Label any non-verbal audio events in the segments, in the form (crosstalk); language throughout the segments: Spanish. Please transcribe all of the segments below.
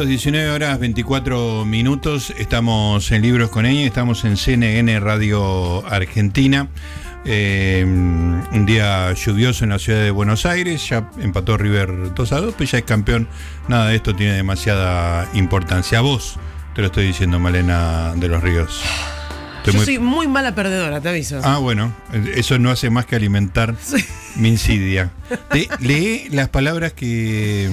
Muy bien, amiguitos, 19 horas 24 minutos. Estamos en Libros con ella, estamos en CNN Radio Argentina. Eh, un día lluvioso en la ciudad de Buenos Aires, ya empató River 2 a 2, pero ya es campeón. Nada de esto tiene demasiada importancia. A vos te lo estoy diciendo, Malena de los Ríos. Estoy Yo muy... soy muy mala perdedora, te aviso. Ah, bueno, eso no hace más que alimentar mi insidia. lee las palabras que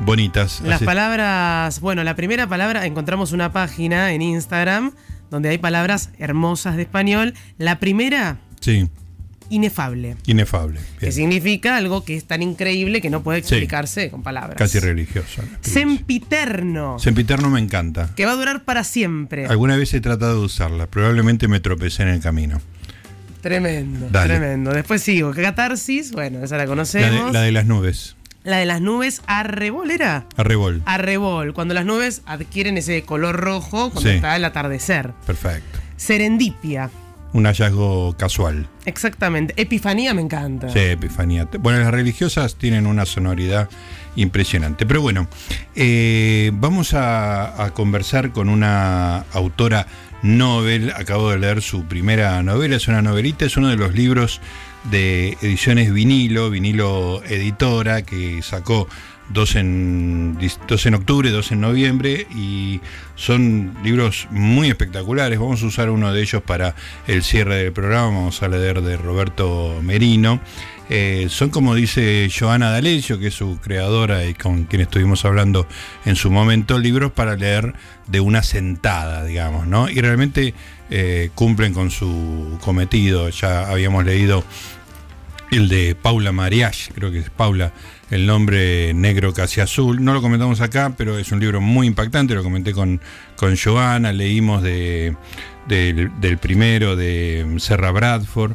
bonitas. Las palabras, bueno, la primera palabra, encontramos una página en Instagram donde hay palabras hermosas de español. La primera, sí. inefable. Inefable. Que significa algo que es tan increíble que no puede explicarse con palabras. Casi religioso. Sempiterno. Sempiterno me encanta. Que va a durar para siempre. Alguna vez he tratado de usarla, probablemente me tropecé en el camino. Tremendo, tremendo. Después sigo. Catarsis, bueno, esa la conocemos. la de las nubes. La de las nubes, arrebol era. Arrebol. Arrebol, cuando las nubes adquieren ese color rojo cuando está el atardecer. Perfecto. Serendipia. Un hallazgo casual. Exactamente. Epifanía me encanta. Sí, epifanía. Bueno, las religiosas tienen una sonoridad impresionante. Pero bueno, eh, vamos a, a conversar con una autora Nobel. Acabo de leer su primera novela, es una novelita, es uno de los libros de ediciones vinilo, vinilo editora, que sacó dos en, dos en octubre, dos en noviembre, y son libros muy espectaculares. Vamos a usar uno de ellos para el cierre del programa, vamos a leer de Roberto Merino. Eh, son como dice Joana D'Alessio, que es su creadora y con quien estuvimos hablando en su momento, libros para leer de una sentada, digamos, ¿no? Y realmente eh, cumplen con su cometido. Ya habíamos leído el de Paula Mariach, creo que es Paula, el nombre negro casi azul. No lo comentamos acá, pero es un libro muy impactante, lo comenté con, con Joana, leímos de, del primero de Serra Bradford,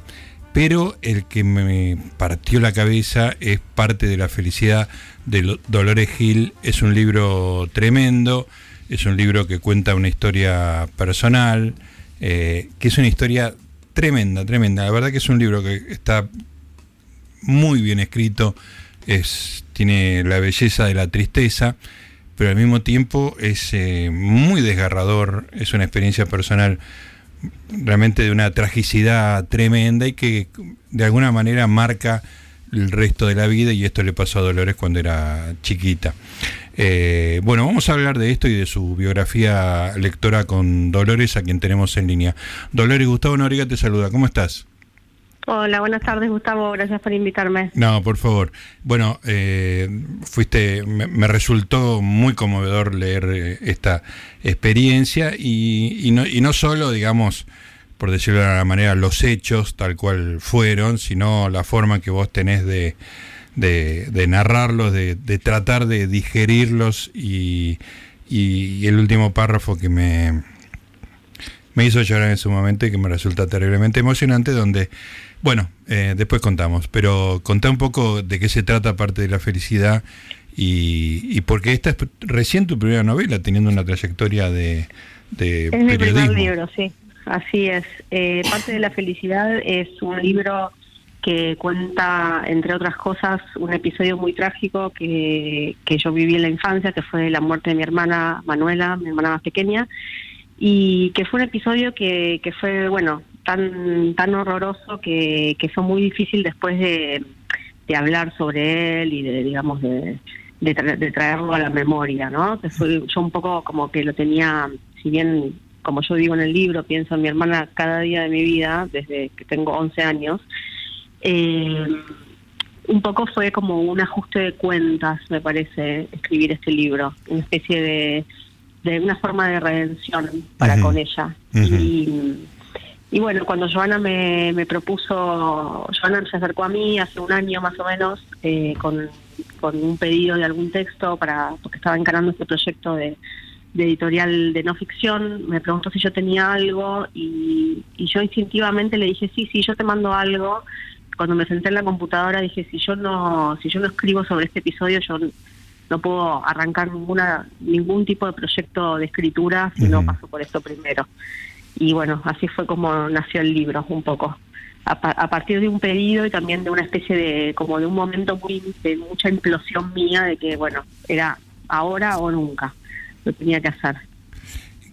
pero el que me partió la cabeza es parte de la felicidad de Dolores Gil, es un libro tremendo, es un libro que cuenta una historia personal, eh, que es una historia tremenda, tremenda. La verdad que es un libro que está muy bien escrito, es, tiene la belleza de la tristeza, pero al mismo tiempo es eh, muy desgarrador, es una experiencia personal realmente de una tragicidad tremenda y que de alguna manera marca el resto de la vida y esto le pasó a Dolores cuando era chiquita. Eh, bueno, vamos a hablar de esto y de su biografía lectora con Dolores, a quien tenemos en línea. Dolores, Gustavo Noriga te saluda, ¿cómo estás? Hola, buenas tardes Gustavo, gracias por invitarme. No, por favor. Bueno, eh, fuiste, me, resultó muy conmovedor leer eh, esta experiencia y, no, y no solo, digamos, por decirlo de alguna manera, los hechos tal cual fueron, sino la forma que vos tenés de, de, narrarlos, de, tratar de digerirlos y, el último párrafo que me, me hizo llorar en su momento y que me resulta terriblemente emocionante, donde, bueno, eh, después contamos, pero contá un poco de qué se trata aparte de la felicidad y, y porque esta es recién tu primera novela, teniendo una trayectoria de, de es mi primer libro, sí, así es. Eh, parte de la felicidad es un libro que cuenta, entre otras cosas, un episodio muy trágico que, que yo viví en la infancia, que fue la muerte de mi hermana Manuela, mi hermana más pequeña, y que fue un episodio que, que fue, bueno, tan, tan horroroso que, que fue muy difícil después de, de hablar sobre él y de, digamos, de, de, traerlo a la memoria, ¿no? Que yo un poco como que lo tenía, si bien como yo digo en el libro, pienso en mi hermana cada día de mi vida, desde que tengo 11 años, eh, un poco fue como un ajuste de cuentas, me parece, escribir este libro, una especie de, de una forma de redención para con ella. y, y, bueno, cuando Joana me, me, propuso, Joana se acercó a mí hace un año más o menos eh, con, con un pedido de algún texto para porque estaba encarando este proyecto de, de editorial de no ficción, me preguntó si yo tenía algo y, y yo instintivamente le dije, sí, sí, yo te mando algo cuando me senté en la computadora dije si yo no si yo no escribo sobre este episodio yo no puedo arrancar ninguna ningún tipo de proyecto de escritura si no paso por esto primero y bueno así fue como nació el libro un poco a, partir de un pedido y también de una especie de como de un momento muy de mucha implosión mía de que bueno era ahora o nunca. Lo tenía que hacer.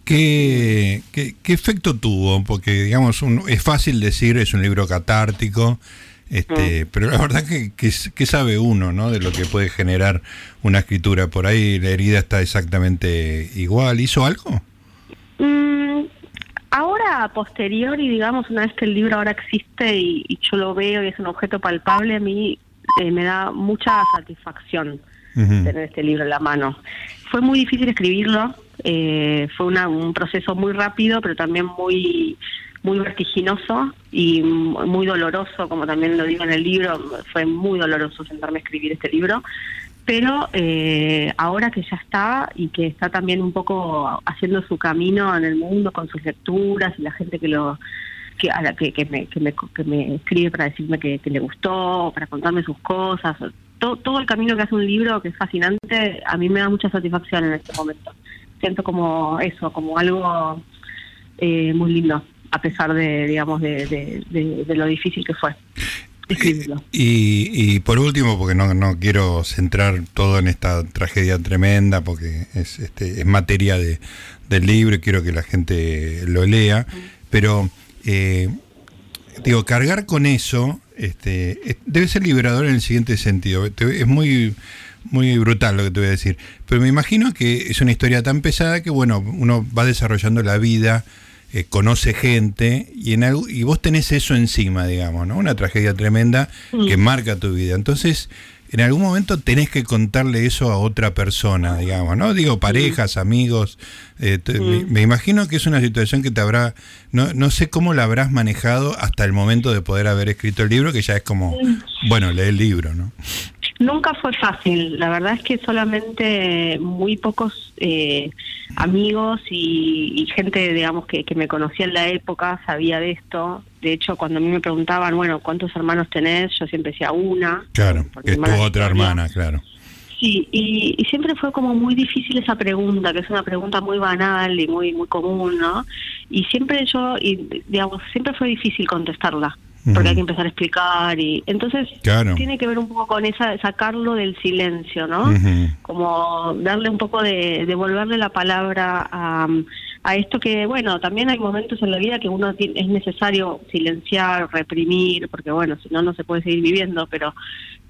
¿Qué, qué, efecto tuvo? Porque, digamos, es fácil decir, es un libro catártico, este, mm. pero la verdad que, que, sabe uno, ¿no? De lo que puede generar una escritura. Por ahí la herida está exactamente igual. ¿Hizo algo? Ahora, a posteriori, digamos, una vez que el libro ahora existe y, yo lo veo y es un objeto palpable, a mí eh, me da mucha satisfacción tener este libro en la mano. Fue muy difícil escribirlo, eh, fue un proceso muy rápido, pero también muy muy vertiginoso y muy doloroso, como también lo digo en el libro, fue muy doloroso sentarme a escribir este libro, pero eh, ahora que ya está y que está también un poco haciendo su camino en el mundo con sus lecturas y la gente que lo que, a la que, que, me, que, me, que me escribe para decirme que, le gustó, para contarme sus cosas, todo, todo el camino que hace un libro que es fascinante, a mí me da mucha satisfacción en este momento siento como eso, como algo eh, muy lindo, a pesar de, digamos, de, lo difícil que fue. Y, y por último, porque no, no quiero centrar todo en esta tragedia tremenda, porque es, este, es materia de, del libro y quiero que la gente lo lea, pero eh, digo, cargar con eso este, debe ser liberador en el siguiente sentido. Es muy muy brutal lo que te voy a decir. Pero me imagino que es una historia tan pesada que, bueno, uno va desarrollando la vida, eh, conoce gente y, en algo, y vos tenés eso encima, digamos, ¿no? Una tragedia tremenda que marca tu vida. Entonces, en algún momento tenés que contarle eso a otra persona, digamos, ¿no? Digo, parejas, amigos. Eh, me, imagino que es una situación que te habrá, no, no sé cómo la habrás manejado hasta el momento de poder haber escrito el libro, que ya es como, bueno, lee el libro, ¿no? Nunca fue fácil, la verdad es que solamente muy pocos eh, amigos y, gente, digamos, que, me conocía en la época sabía de esto. De hecho, cuando a mí me preguntaban, bueno, ¿cuántos hermanos tenés? Yo siempre decía una. Claro, que es tu otra hermana, claro. Sí, y, siempre fue como muy difícil esa pregunta, que es una pregunta muy banal y muy muy común, ¿no? Y siempre yo, y, digamos, siempre fue difícil contestarla porque hay que empezar a explicar y entonces tiene que ver un poco con esa sacarlo del silencio no como darle un poco de devolverle la palabra a, a esto que bueno también hay momentos en la vida que uno es necesario silenciar reprimir porque bueno si no no se puede seguir viviendo pero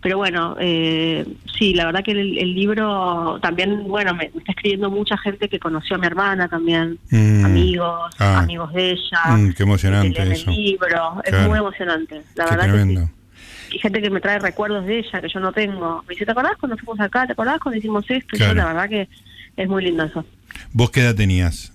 pero bueno, eh, sí, la verdad que el, libro también, bueno, me, está escribiendo mucha gente que conoció a mi hermana también, mm. amigos, ah. amigos de ella. Mm, qué emocionante eso. El libro, es muy emocionante, la verdad que Y gente que me trae recuerdos de ella que yo no tengo. Me dice, ¿te acordás cuando fuimos acá? ¿Te acordás cuando hicimos esto? Y yo, la verdad que es muy lindo eso. ¿Vos qué edad tenías?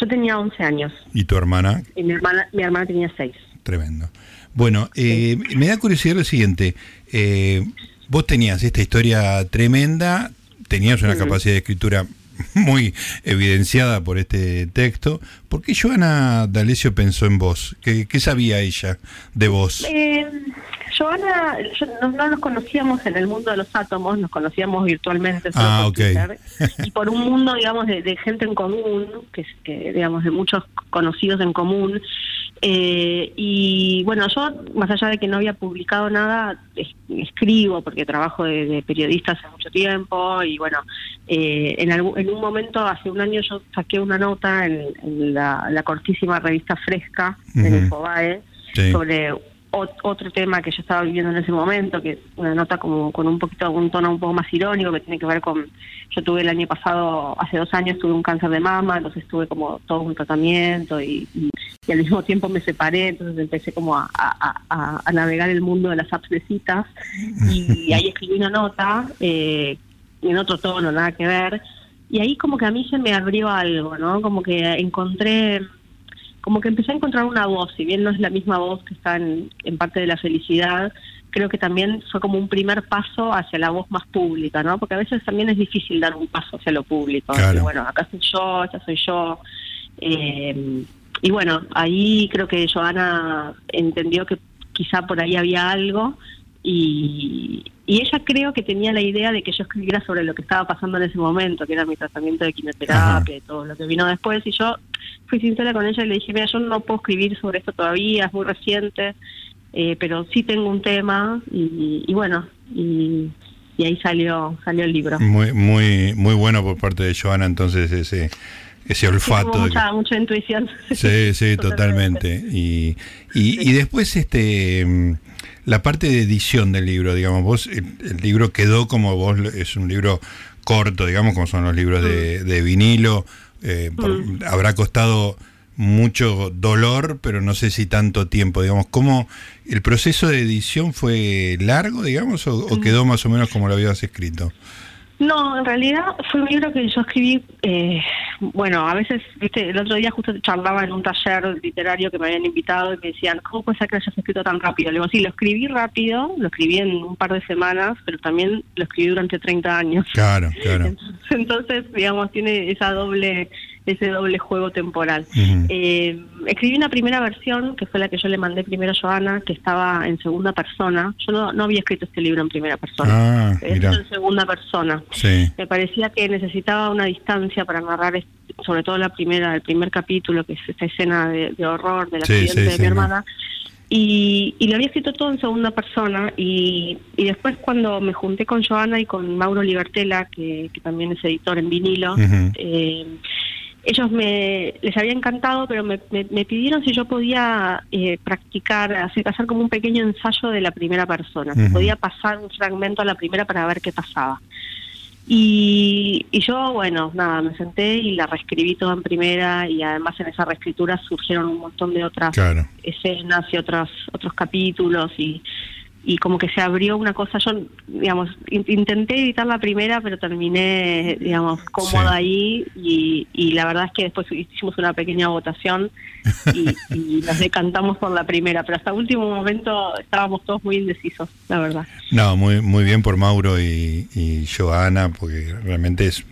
Yo tenía 11 años. ¿Y tu hermana? Y mi hermana, mi hermana tenía 6. Tremendo. Bueno, eh, me da curiosidad lo siguiente. Eh, vos tenías esta historia tremenda, tenías una capacidad de escritura (laughs) muy evidenciada por este texto. ¿Por qué Joana D'Alessio pensó en vos? ¿Qué, sabía ella de vos? Eh, Joana, no, nos conocíamos en el mundo de los átomos, nos conocíamos virtualmente. Ah, ok. (laughs) y por un mundo, digamos, de, gente en común, que, que, digamos, de muchos conocidos en común. Eh, y bueno, yo, más allá de que no había publicado nada, escribo porque trabajo de, periodista hace mucho tiempo y bueno, eh, en, en un momento, hace un año, yo saqué una nota en, la, cortísima revista Fresca, en el FOBAE, sobre otro tema que yo estaba viviendo en ese momento, que una nota como con un poquito, un tono un poco más irónico, que tiene que ver con, yo tuve el año pasado, hace dos años tuve un cáncer de mama, entonces tuve como todo un tratamiento y, al mismo tiempo me separé, entonces empecé como a, a, navegar el mundo de las apps de citas y (laughs) ahí escribí una nota eh, en otro tono, nada que ver, y ahí como que a mí se me abrió algo, ¿no? Como que encontré como que empecé a encontrar una voz, si bien no es la misma voz que está en, parte de la felicidad, creo que también fue como un primer paso hacia la voz más pública, ¿no? Porque a veces también es difícil dar un paso hacia lo público. bueno, acá soy yo, ya soy yo. Eh, y bueno, ahí creo que Joana entendió que quizá por ahí había algo y, ella creo que tenía la idea de que yo escribiera sobre lo que estaba pasando en ese momento, que era mi tratamiento de quimioterapia y todo lo que vino después. Y yo fui sincera con ella y le dije, mira, yo no puedo escribir sobre esto todavía, es muy reciente, eh, pero sí tengo un tema y, bueno, y, y ahí salió salió el libro. Muy muy muy bueno por parte de Joana entonces ese ese olfato. mucha, mucha intuición. (laughs) Sí, sí, totalmente. Y, y, después este mm, la parte de edición del libro, digamos, vos el, libro quedó como vos, es un libro corto, digamos, como son los libros de, mm. vinilo, eh, mm. habrá costado mucho dolor, pero no sé si tanto tiempo, digamos, ¿cómo el proceso de edición fue largo, digamos, o quedó más o menos como lo habías escrito? No, en realidad fue un libro que yo escribí, eh, bueno, a veces, viste, el otro día justo charlaba en un taller literario que me habían invitado y me decían, ¿cómo puede ser que hayas escrito tan rápido? Le digo, sí, lo escribí rápido, lo escribí en un par de semanas, pero también lo escribí durante 30 años. Claro, claro. (laughs) Entonces, digamos, tiene esa doble ese doble juego temporal. eh, escribí una primera versión, que fue la que yo le mandé primero a Joana, que estaba en segunda persona. Yo no, no había escrito este libro en primera persona, ah, en segunda persona. Me parecía que necesitaba una distancia para narrar, sobre todo la primera, el primer capítulo, que es esta escena de, horror del accidente de mi hermana. Y, y, lo había escrito todo en segunda persona y, y, después cuando me junté con Joana y con Mauro Libertela, que, que también es editor en vinilo, eh, ellos me les había encantado, pero me, me, pidieron si yo podía eh, practicar, hacer, hacer como un pequeño ensayo de la primera persona, si podía pasar un fragmento a la primera para ver qué pasaba. Y, y, yo, bueno, nada, me senté y la reescribí toda en primera y además en esa reescritura surgieron un montón de otras escenas y otros, otros capítulos y y como que se abrió una cosa, yo, digamos, intenté editar la primera, pero terminé, digamos, cómoda ahí y, y, la verdad es que después hicimos una pequeña votación (laughs) y, y, nos decantamos por la primera, pero hasta último momento estábamos todos muy indecisos, la verdad. No, muy, muy bien por Mauro y, y Joana, porque realmente es,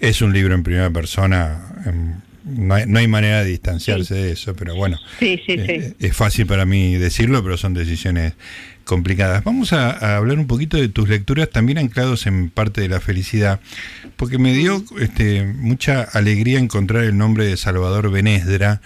es un libro en primera persona. En, no hay, no hay manera de distanciarse de eso, pero bueno, sí, sí, eh, es fácil para mí decirlo, pero son decisiones complicadas. Vamos a, hablar un poquito de tus lecturas también anclados en parte de la felicidad, porque me dio este, mucha alegría encontrar el nombre de Salvador Benesdra.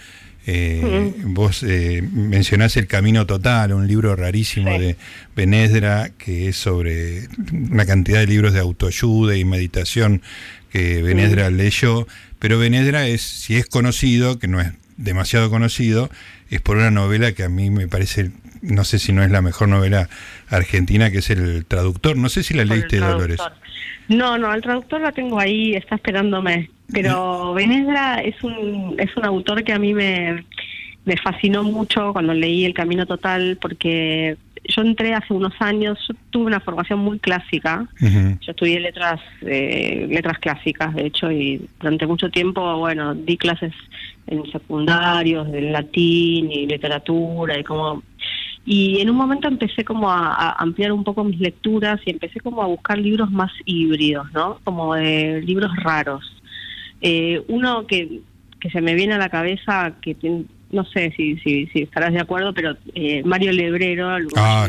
Eh, vos eh, mencionás El Camino Total, un libro rarísimo de Benesdra que es sobre una cantidad de libros de autoayuda y meditación que Benesdra leyó. Pero Benedra es, si es conocido, que no es demasiado conocido, es por una novela que a mí me parece, no sé si no es la mejor novela argentina, que es El Traductor. No sé si la leíste, Dolores. No, no, el traductor la tengo ahí, está esperándome. Pero Benedra es un, es un autor que a mí me, me fascinó mucho cuando leí El Camino Total, porque yo entré hace unos años, yo tuve una formación muy clásica, yo estudié letras eh, letras clásicas, de hecho, y durante mucho tiempo, bueno, di clases en secundarios de latín y literatura y como... Y en un momento empecé como a, ampliar un poco mis lecturas y empecé como a buscar libros más híbridos, ¿no? Como de libros raros. Eh, uno que, que se me viene a la cabeza, que no sé si, si, si estarás de acuerdo, pero eh, Mario Lebrero, ah,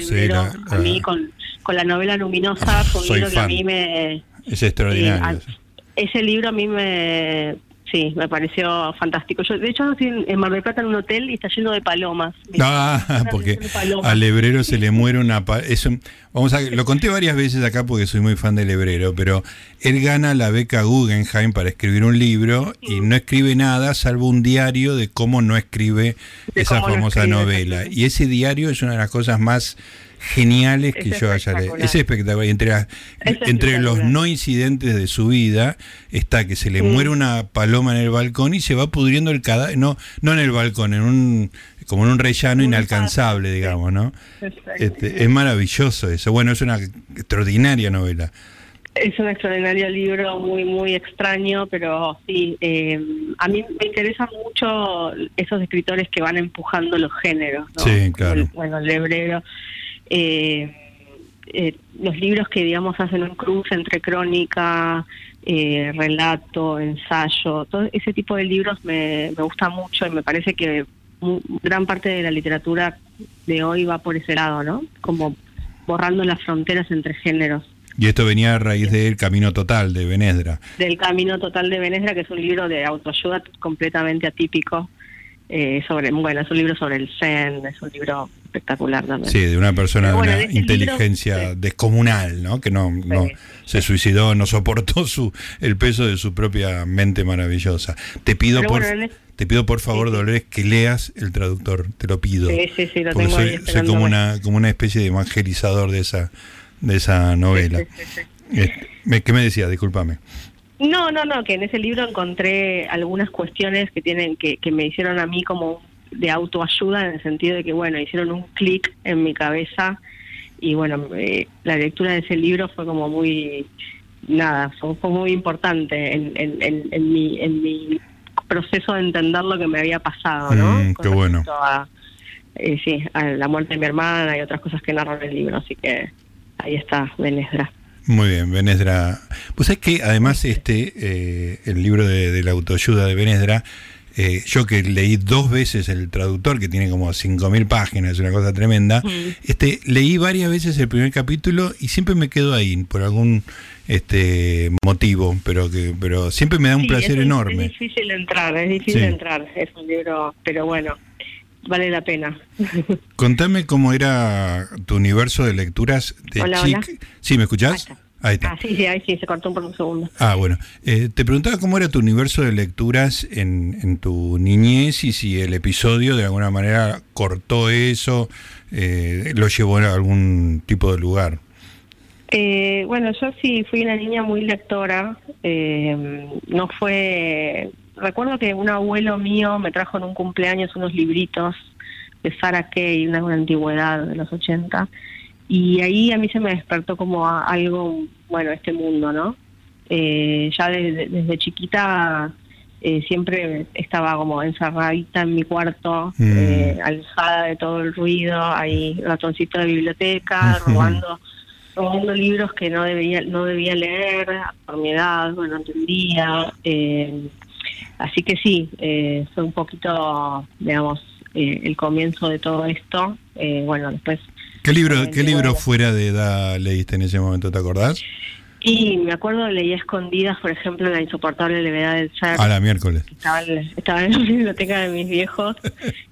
a mí con, con la novela Luminosa, fue un libro que a mí me... Es extraordinario. Eh, ese libro a mí me, Sí, me pareció fantástico. Yo, de hecho, estoy en Mar del Plata en un hotel y está lleno de palomas. Ah, porque al lebrero se le muere una... Eso, vamos a, lo conté varias veces acá porque soy muy fan del lebrero, pero él gana la beca Guggenheim para escribir un libro y no escribe nada salvo un diario de cómo no escribe esa famosa novela. Y ese diario es una de las cosas más geniales que yo haya leído. Es espectacular. Entre, entre los no incidentes de su vida está que se le muere una paloma en el balcón y se va pudriendo el cadáver, no, no en el balcón, en un como en un rellano inalcanzable, digamos, ¿no? Este, es maravilloso eso. Bueno, es una extraordinaria novela. Es un extraordinario libro, muy, muy extraño, pero sí, eh, a mí me interesan mucho esos escritores que van empujando los géneros, ¿no? Sí, claro. bueno, el hebrero eh, eh, los libros que, digamos, hacen un cruce entre crónica, eh, relato, ensayo, todo ese tipo de libros me, me gusta mucho y me parece que gran parte de la literatura de hoy va por ese lado, ¿no? Como borrando las fronteras entre géneros. Y esto venía a raíz del Camino Total de Benedra. Del Camino Total de Benedra, que es un libro de autoayuda completamente atípico, eh, sobre, bueno, es un libro sobre el Zen, es un libro espectacular también. Sí, de una persona de una inteligencia descomunal, ¿no? Que no, no se suicidó, no soportó su el peso de su propia mente maravillosa. Te pido por te pido por favor, Dolores, que leas el traductor, te lo pido. Sí, sí, sí, lo tengo soy, soy como una como una especie de evangelizador de esa de esa novela. Eh, ¿Qué me decías? Discúlpame. No, no, no, que en ese libro encontré algunas cuestiones que tienen que, que me hicieron a mí como de autoayuda en el sentido de que, bueno, hicieron un clic en mi cabeza y, bueno, eh, la lectura de ese libro fue como muy, nada, fue, muy importante en, en, en, mi, en mi proceso de entender lo que me había pasado, ¿no? Mm, qué bueno. Eh, sí, a la muerte de mi hermana y otras cosas que narran el libro, así que ahí está, Benesdra. Muy bien, Benesdra. Pues es que además este, eh, el libro de, la autoayuda de Benesdra, eh, yo que leí dos veces el traductor, que tiene como 5.000 páginas, una cosa tremenda, este, leí varias veces el primer capítulo y siempre me quedo ahí por algún este motivo, pero que pero siempre me da un placer enorme. Es difícil entrar, es difícil entrar, es un libro, pero bueno, vale la pena. (laughs) Contame cómo era tu universo de lecturas de chica. ¿Sí, me escuchás? Ahí está. Ah, sí, sí, ahí sí, se cortó por un segundo. Ah, bueno. Eh, te preguntaba cómo era tu universo de lecturas en, en, tu niñez y si el episodio de alguna manera cortó eso, eh, lo llevó a algún tipo de lugar. Eh, bueno, yo sí fui una niña muy lectora. no fue recuerdo que un abuelo mío me trajo en un cumpleaños unos libritos de Sarah Kay, una, una antigüedad de los 80, y ahí a mí se me despertó como algo, bueno, este mundo, ¿no? Eh, ya desde, chiquita eh, siempre estaba como encerradita en mi cuarto, mm. eh, alejada de todo el ruido, ahí ratoncito de biblioteca, (laughs) robando robando libros que no debía no debía leer por mi edad, bueno, entendía. Eh, Así que sí, eh, fue un poquito, digamos, eh, el comienzo de todo esto. Eh, bueno, después... ¿Qué libro, ¿qué libro fuera de edad leíste en ese momento, te acordás? Y me acuerdo, leí escondidas, por ejemplo, La insoportable levedad del ser. A la miércoles. Estaba, estaba, en la biblioteca de mis viejos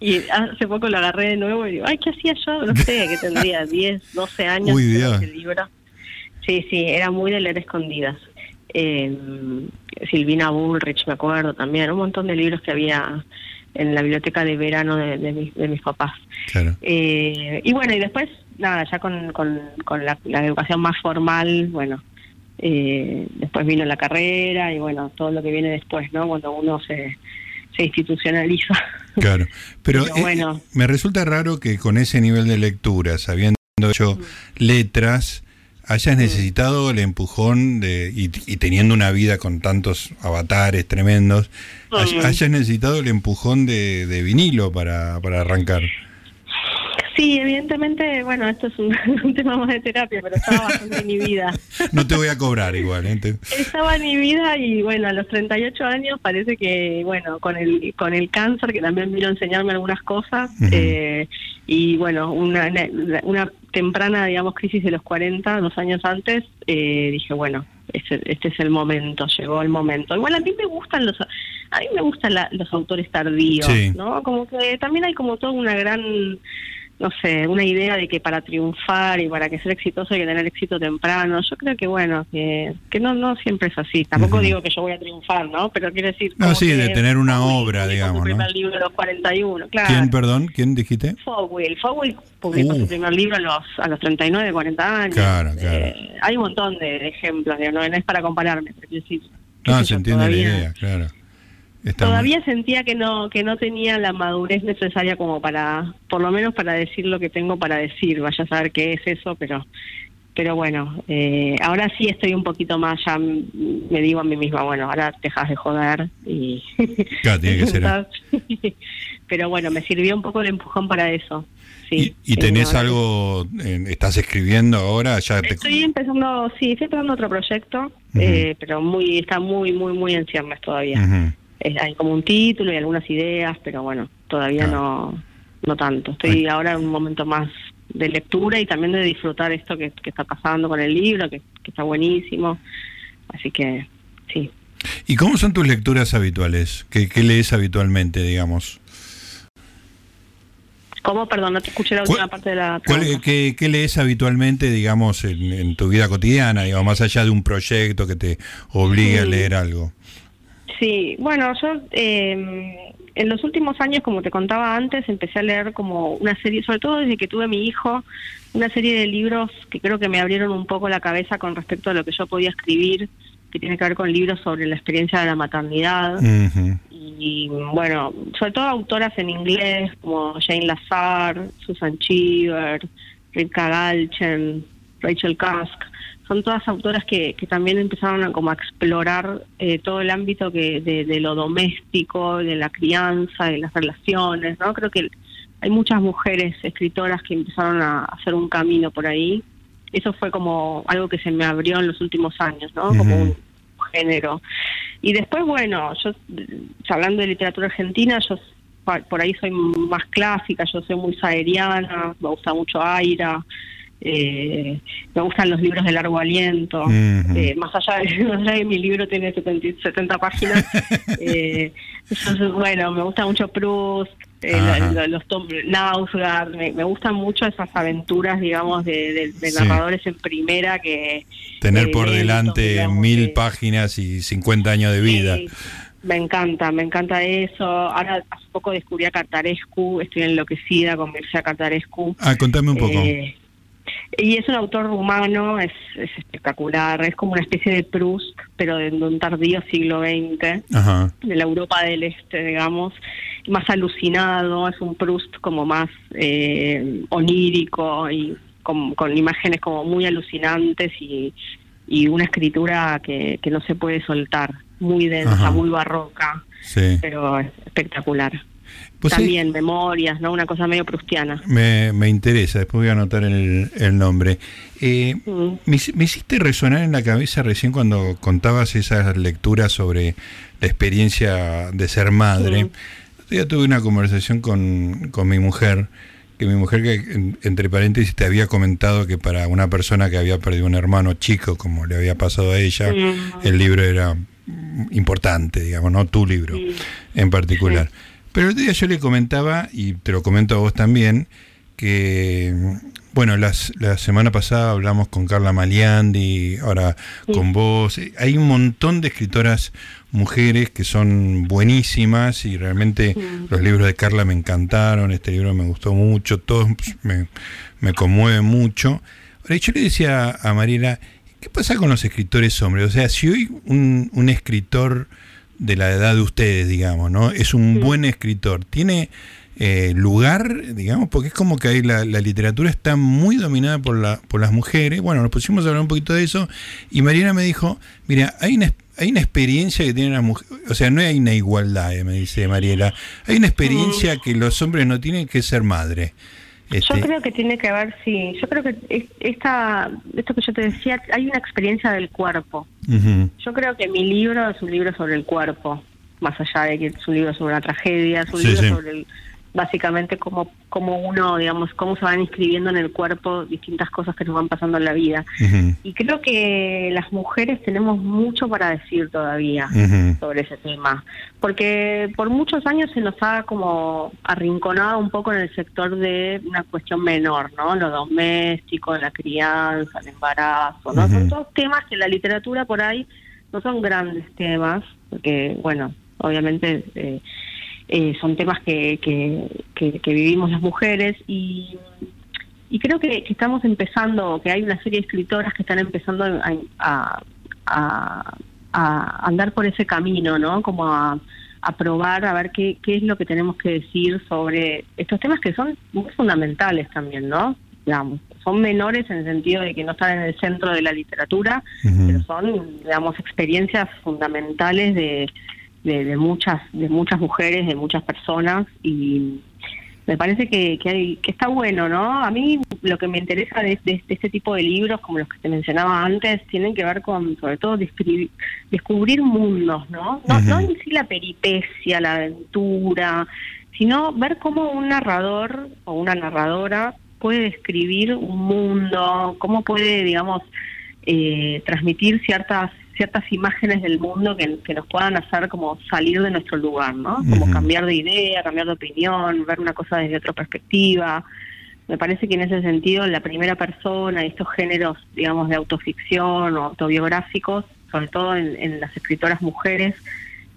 y hace poco lo agarré de nuevo y digo, ay, ¿qué hacía yo? No sé, que tendría 10, 12 años. Uy, Dios. libro. Sí, sí, era muy de leer escondidas eh, Silvina Bullrich, me acuerdo también, un montón de libros que había en la biblioteca de verano de, de, mis, papás. Eh, y bueno, y después, nada, ya con, con, la, educación más formal, bueno, eh, después vino la carrera y bueno, todo lo que viene después, ¿no? Cuando uno se, se institucionaliza. Claro, pero, eh, bueno. me resulta raro que con ese nivel de lectura, habiendo hecho letras, hayas necesitado el empujón de, y, teniendo una vida con tantos avatares tremendos, hayas necesitado el empujón de, de vinilo para, para arrancar. Sí, evidentemente, bueno, esto (laughs) es un, tema más de terapia, pero estaba bastante vida. (laughs) No te voy a cobrar igual, ¿eh? Estaba vida y bueno, a los 38 años parece que, bueno, con el con el cáncer, que también vino a enseñarme algunas cosas, eh, y bueno, una, una temprana, digamos, crisis de los 40, dos años antes, eh, dije, bueno, este, este, es el momento, llegó el momento. Igual a mí me gustan los, a mí me gustan los autores tardíos, ¿no? Como que también hay como toda una gran no sé, una idea de que para triunfar y para que ser exitoso hay que tener éxito temprano. Yo creo que, bueno, que, que no no siempre es así. Tampoco digo que yo voy a triunfar, ¿no? Pero quiero decir... No, sí, de tener una obra, digamos, su primer libro a los 41, claro. ¿Quién, perdón? ¿Quién dijiste? Fogwill. Fogwill publicó su uh. primer libro a los, a los 39, 40 años. Claro, claro. Eh, hay un montón de ejemplos, no, no es para compararme, pero quiero decir... No, se entiende la idea, claro. Todavía sentía que no que no tenía la madurez necesaria como para, por lo menos para decir lo que tengo para decir. Vaya a saber qué es eso, pero pero bueno, eh, ahora sí estoy un poquito más, ya me digo a mí misma, bueno, ahora dejas de joder y... Claro, tiene que ser. (laughs) pero bueno, me sirvió un poco el empujón para eso. Sí, ¿Y, tenés algo, estás escribiendo ahora? ya Estoy empezando, sí, estoy empezando otro proyecto, eh, pero muy está muy, muy, muy en ciernes todavía hay como un título y algunas ideas, pero bueno, todavía no, no tanto. Estoy ahora en un momento más de lectura y también de disfrutar esto que, está pasando con el libro, que, está buenísimo. Así que sí. ¿Y cómo son tus lecturas habituales? ¿Qué, lees habitualmente, digamos? ¿Cómo? Perdón, no te escuché la última parte de la pregunta. qué, qué, lees habitualmente, digamos, en, tu vida cotidiana, digamos, más allá de un proyecto que te obligue a leer algo? Sí, bueno, yo eh, en los últimos años, como te contaba antes, empecé a leer como una serie, sobre todo desde que tuve mi hijo, una serie de libros que creo que me abrieron un poco la cabeza con respecto a lo que yo podía escribir, que tiene que ver con libros sobre la experiencia de la maternidad. Y bueno, sobre todo autoras en inglés como Jane Lazar, Susan Cheever, Rika Galchen, Rachel Kask son todas autoras que, que también empezaron a como a explorar eh, todo el ámbito que de, lo doméstico, de la crianza, de las relaciones, ¿no? Creo que hay muchas mujeres escritoras que empezaron a hacer un camino por ahí. Eso fue como algo que se me abrió en los últimos años, ¿no? Como un género. Y después, bueno, yo hablando de literatura argentina, yo por ahí soy más clásica, yo soy muy saeriana, me gusta mucho Aira, eh, me gustan los libros de largo aliento, eh, más, allá de, (laughs) más allá de mi libro tiene 70, páginas. (laughs) eh, bueno, me gusta mucho Proust, eh, los, Tom Nausgard, me, gustan mucho esas aventuras, digamos, de, narradores en primera que... Tener por delante mil páginas y 50 años de vida. Me encanta, me encanta eso. Ahora hace poco descubrí a Cartarescu, estoy enloquecida con a Cartarescu. Ah, contame un poco. Y es un autor rumano, es, espectacular, es como una especie de Proust, pero de, un tardío siglo XX, de la Europa del Este, digamos, más alucinado, es un Proust como más eh, onírico y con, imágenes como muy alucinantes y, una escritura que, no se puede soltar, muy densa, muy barroca, pero espectacular. Pues También memorias, ¿no? Una cosa medio prustiana. Me, me interesa, después voy a anotar el, el nombre. Eh, mm. me, hiciste resonar en la cabeza recién cuando contabas esas lecturas sobre la experiencia de ser madre. Yo tuve una conversación con, con mi mujer, que mi mujer, que entre paréntesis, te había comentado que para una persona que había perdido un hermano chico, como le había pasado a ella, mm. el libro era importante, digamos, no tu libro en particular. Pero el día yo le comentaba, y te lo comento a vos también, que, bueno, las, la semana pasada hablamos con Carla Maliandi, ahora con vos. Hay un montón de escritoras mujeres que son buenísimas y realmente los libros de Carla me encantaron, este libro me gustó mucho, todos me, me conmueven mucho. Ahora, yo le decía a Mariela, ¿qué pasa con los escritores hombres? O sea, si hoy un, un escritor de la edad de ustedes, digamos, ¿no? Es un buen escritor. Tiene eh, lugar, digamos, porque es como que ahí la, literatura está muy dominada por, la, por las mujeres. Bueno, nos pusimos a hablar un poquito de eso y Mariana me dijo, mira, hay una, hay una experiencia que tienen las mujeres, o sea, no hay una igualdad, eh, me dice Mariela, hay una experiencia que los hombres no tienen que ser madre. Yo este, creo que tiene que ver, sí. Yo creo que esta, esto que yo te decía, hay una experiencia del cuerpo. Yo creo que mi libro es un libro sobre el cuerpo, más allá de que es un libro sobre una tragedia, es un libro sobre el, básicamente cómo, cómo uno, digamos, cómo se van inscribiendo en el cuerpo distintas cosas que nos van pasando en la vida. Y creo que las mujeres tenemos mucho para decir todavía sobre ese tema, porque por muchos años se nos ha como arrinconado un poco en el sector de una cuestión menor, ¿no? Lo doméstico, la crianza, el embarazo, ¿no? Son todos temas que la literatura por ahí no son grandes temas, porque, bueno, obviamente... Eh, eh, son temas que, que, vivimos las mujeres y, y creo que, estamos empezando, que hay una serie de escritoras que están empezando a, a, andar por ese camino, ¿no? Como a, a probar, a ver qué, qué es lo que tenemos que decir sobre estos temas que son muy fundamentales también, ¿no? Digamos, son menores en el sentido de que no están en el centro de la literatura, pero son, digamos, experiencias fundamentales de, de, muchas de muchas mujeres, de muchas personas y me parece que, que, hay, que está bueno, ¿no? A mí lo que me interesa de, este tipo de libros, como los que te mencionaba antes, tienen que ver con, sobre todo, describir, descubrir mundos, ¿no? No, no en sí la peripecia, la aventura, sino ver cómo un narrador o una narradora puede describir un mundo, cómo puede, digamos, eh, transmitir ciertas ciertas imágenes del mundo que, que, nos puedan hacer como salir de nuestro lugar, ¿no? Como cambiar de idea, cambiar de opinión, ver una cosa desde otra perspectiva. Me parece que en ese sentido la primera persona, estos géneros, digamos, de autoficción o autobiográficos, sobre todo en, las escritoras mujeres,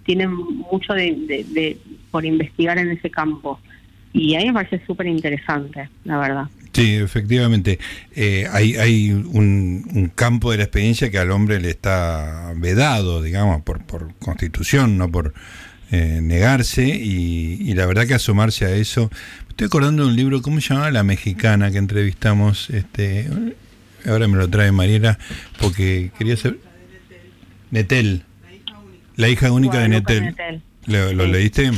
tienen mucho de, por investigar en ese campo. Y a mí me parece súper interesante, la verdad. Sí, efectivamente. Eh, hay hay un, campo de la experiencia que al hombre le está vedado, digamos, por, por constitución, no por eh, negarse. Y, y, la verdad que asomarse a eso. Estoy acordando de un libro, ¿cómo se llamaba? La mexicana que entrevistamos. este Ahora me lo trae Mariela, porque quería saber. Netel. La hija única de Netel. ¿Lo, leíste?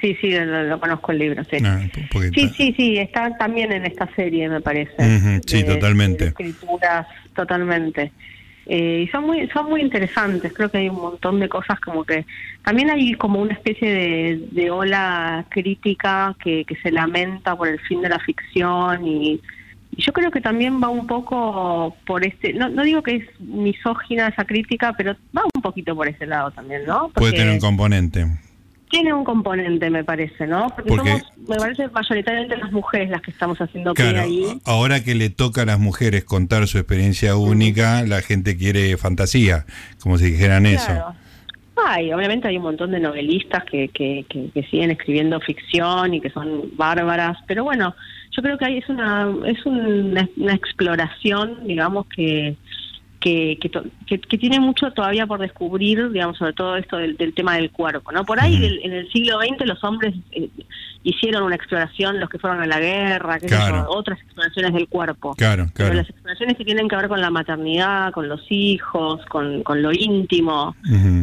Sí, sí, lo, conozco el libro, sí. Ah, sí, sí, sí, está también en esta serie, me parece. sí, totalmente. escrituras, totalmente. Eh, y son muy son muy interesantes, creo que hay un montón de cosas como que... También hay como una especie de, de ola crítica que, que se lamenta por el fin de la ficción y yo creo que también va un poco por este, no, no digo que es misógina esa crítica, pero va un poquito por ese lado también, ¿no? Puede tener un componente. Tiene un componente, me parece, ¿no? Porque, somos, me parece, mayoritariamente las mujeres las que estamos haciendo claro, ahí. Ahora que le toca a las mujeres contar su experiencia única, la gente quiere fantasía, como si dijeran eso. Ay, obviamente hay un montón de novelistas que, que, que siguen escribiendo ficción y que son bárbaras, pero bueno, yo creo que ahí es una es una, exploración digamos que que, que, tiene mucho todavía por descubrir, digamos, sobre todo esto del, tema del cuerpo, ¿no? Por ahí en el siglo XX los hombres eh, hicieron una exploración, los que fueron a la guerra, que otras exploraciones del cuerpo. Claro, claro. Pero las exploraciones que tienen que ver con la maternidad, con los hijos, con, con lo íntimo,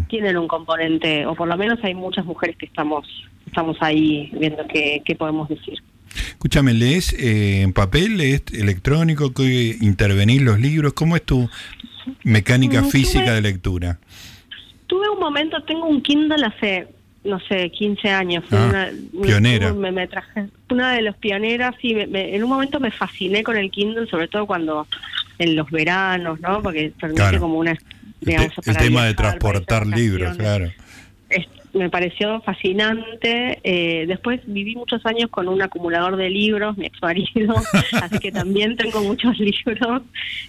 tienen un componente, o por lo menos hay muchas mujeres que estamos, estamos ahí viendo qué, qué podemos decir. Escúchame, ¿lees eh, en papel, lees electrónico, que intervenís los libros? ¿Cómo es tu mecánica mm, física de lectura? Tuve un momento, tengo un Kindle hace, no sé, 15 años. Ah, pionera. Me, traje, una de los pioneras y en un momento me fasciné con el Kindle, sobre todo cuando en los veranos, ¿no? Porque permite como una... Digamos, el, tema de transportar libros, claro me pareció fascinante. Eh, después viví muchos años con un acumulador de libros, mi ex marido, (laughs) así que también tengo muchos libros.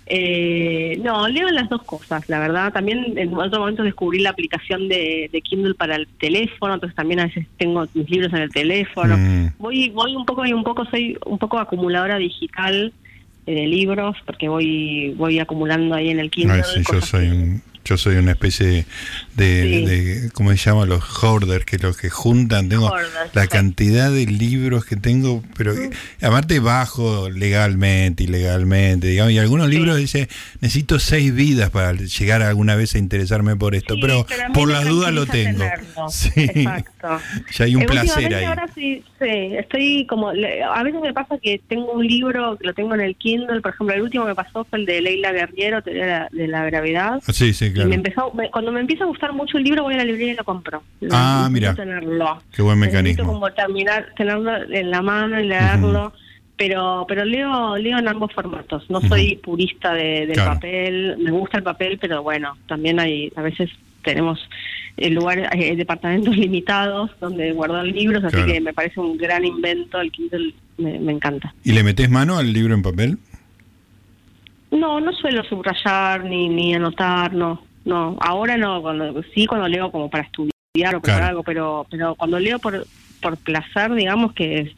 Eh, no, leo las dos cosas, la verdad. También en otro momento descubrí la aplicación de, Kindle para el teléfono, entonces también a veces tengo mis libros en el teléfono. Mm. Voy, voy un poco y un poco soy un poco acumuladora digital eh, de libros porque voy voy acumulando ahí en el Kindle. yo soy un yo soy una especie de, ¿cómo se llama? Los hoarders, que los que juntan, tengo la cantidad de libros que tengo, pero aparte bajo legalmente, ilegalmente, digamos, y algunos libros dice, necesito seis vidas para llegar alguna vez a interesarme por esto, pero, por las dudas lo tengo. (laughs) Sí, Exacto. ya hay un placer ahí. Ahora sí, sí, estoy como, a veces me pasa que tengo un libro, que lo tengo en el Kindle, por ejemplo, el último que pasó fue el de Leila Guerriero, de la, de la gravedad. Sí, sí, me empezó, cuando me empieza a gustar mucho el libro, voy a la librería y lo compro. Ah, mira. Tenerlo. Qué buen mecanismo. como terminar, tenerlo en la mano y leerlo. Pero, pero leo, leo en ambos formatos. No soy purista de, del papel. Me gusta el papel, pero bueno, también hay, a veces tenemos lugares, hay departamentos (laughs) limitados donde guardar libros, así que me parece un gran invento. El Kindle me, me encanta. ¿Y le metes mano al libro en papel? No, no suelo subrayar ni, ni anotar, no no, ahora no, cuando sí cuando leo como para estudiar o para algo, pero pero cuando leo por por placer, digamos que es,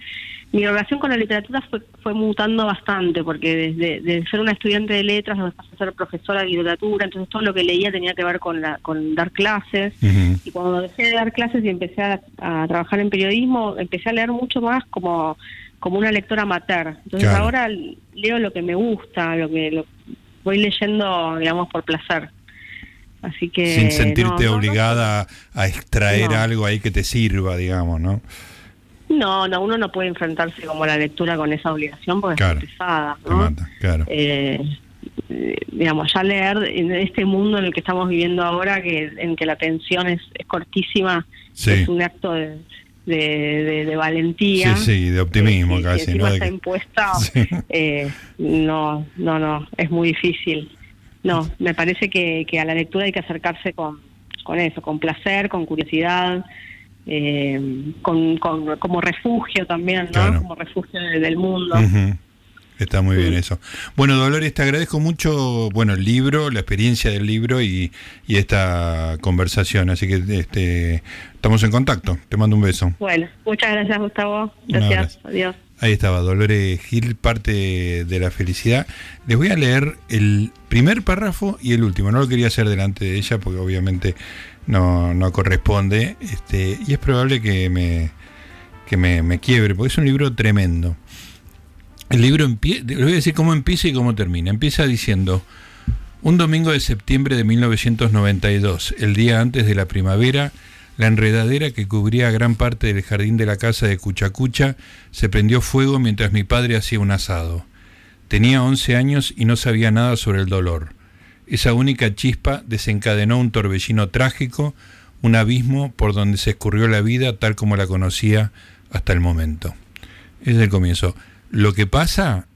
mi relación con la literatura fue, fue mutando bastante, porque desde, ser una estudiante de letras, pasé a ser profesora de literatura, entonces todo lo que leía tenía que ver con, la, con dar clases, y cuando dejé de dar clases y empecé a, trabajar en periodismo, empecé a leer mucho más como, como una lectora amateur. Entonces ahora leo lo que me gusta, lo que lo, voy leyendo, digamos, por placer. Así que, Sin sentirte obligada a extraer algo ahí que te sirva, digamos, ¿no? No, no, uno no puede enfrentarse como a la lectura con esa obligación porque es pesada, ¿no? claro. Eh, digamos, ya leer en este mundo en el que estamos viviendo ahora, que en que la atención es, cortísima, es un acto de, de, valentía. Sí, sí, de optimismo casi. ¿no? está impuesta, (laughs) eh, no, no, no, es muy difícil. No, me parece que, que a la lectura hay que acercarse con, con eso, con placer, con curiosidad, eh, con, con, como refugio también, ¿no? Claro. Como refugio de- del mundo. Está muy bien eso. Bueno, Dolores, te agradezco mucho, bueno, el libro, la experiencia del libro y, y esta conversación. Así que este, estamos en contacto. Te mando un beso. Bueno, muchas gracias Gustavo. Gracias. Adiós. Ahí estaba, Dolores Gil, parte de la felicidad. Les voy a leer el primer párrafo y el último. No lo quería hacer delante de ella porque obviamente no, no corresponde. Este, y es probable que me, que me, me quiebre, porque es un libro tremendo. El libro empieza, les voy a decir cómo empieza y cómo termina. Empieza diciendo, un domingo de septiembre de 1992, el día antes de la primavera, la enredadera que cubría gran parte del jardín de la casa de Cuchacucha se prendió fuego mientras mi padre hacía un asado. Tenía 11 años y no sabía nada sobre el dolor. Esa única chispa desencadenó un torbellino trágico, un abismo por donde se escurrió la vida tal como la conocía hasta el momento. Es el comienzo. Lo que pasa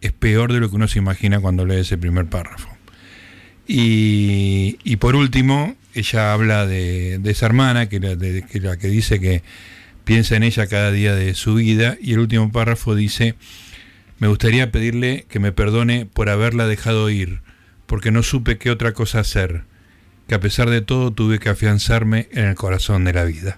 es peor de lo que uno se imagina cuando lee ese primer párrafo. Y, y por último, ella habla de, esa hermana, que la que dice que piensa en ella cada día de su vida, y el último párrafo dice, me gustaría pedirle que me perdone por haberla dejado ir, porque no supe qué otra cosa hacer, que a pesar de todo tuve que afianzarme en el corazón de la vida.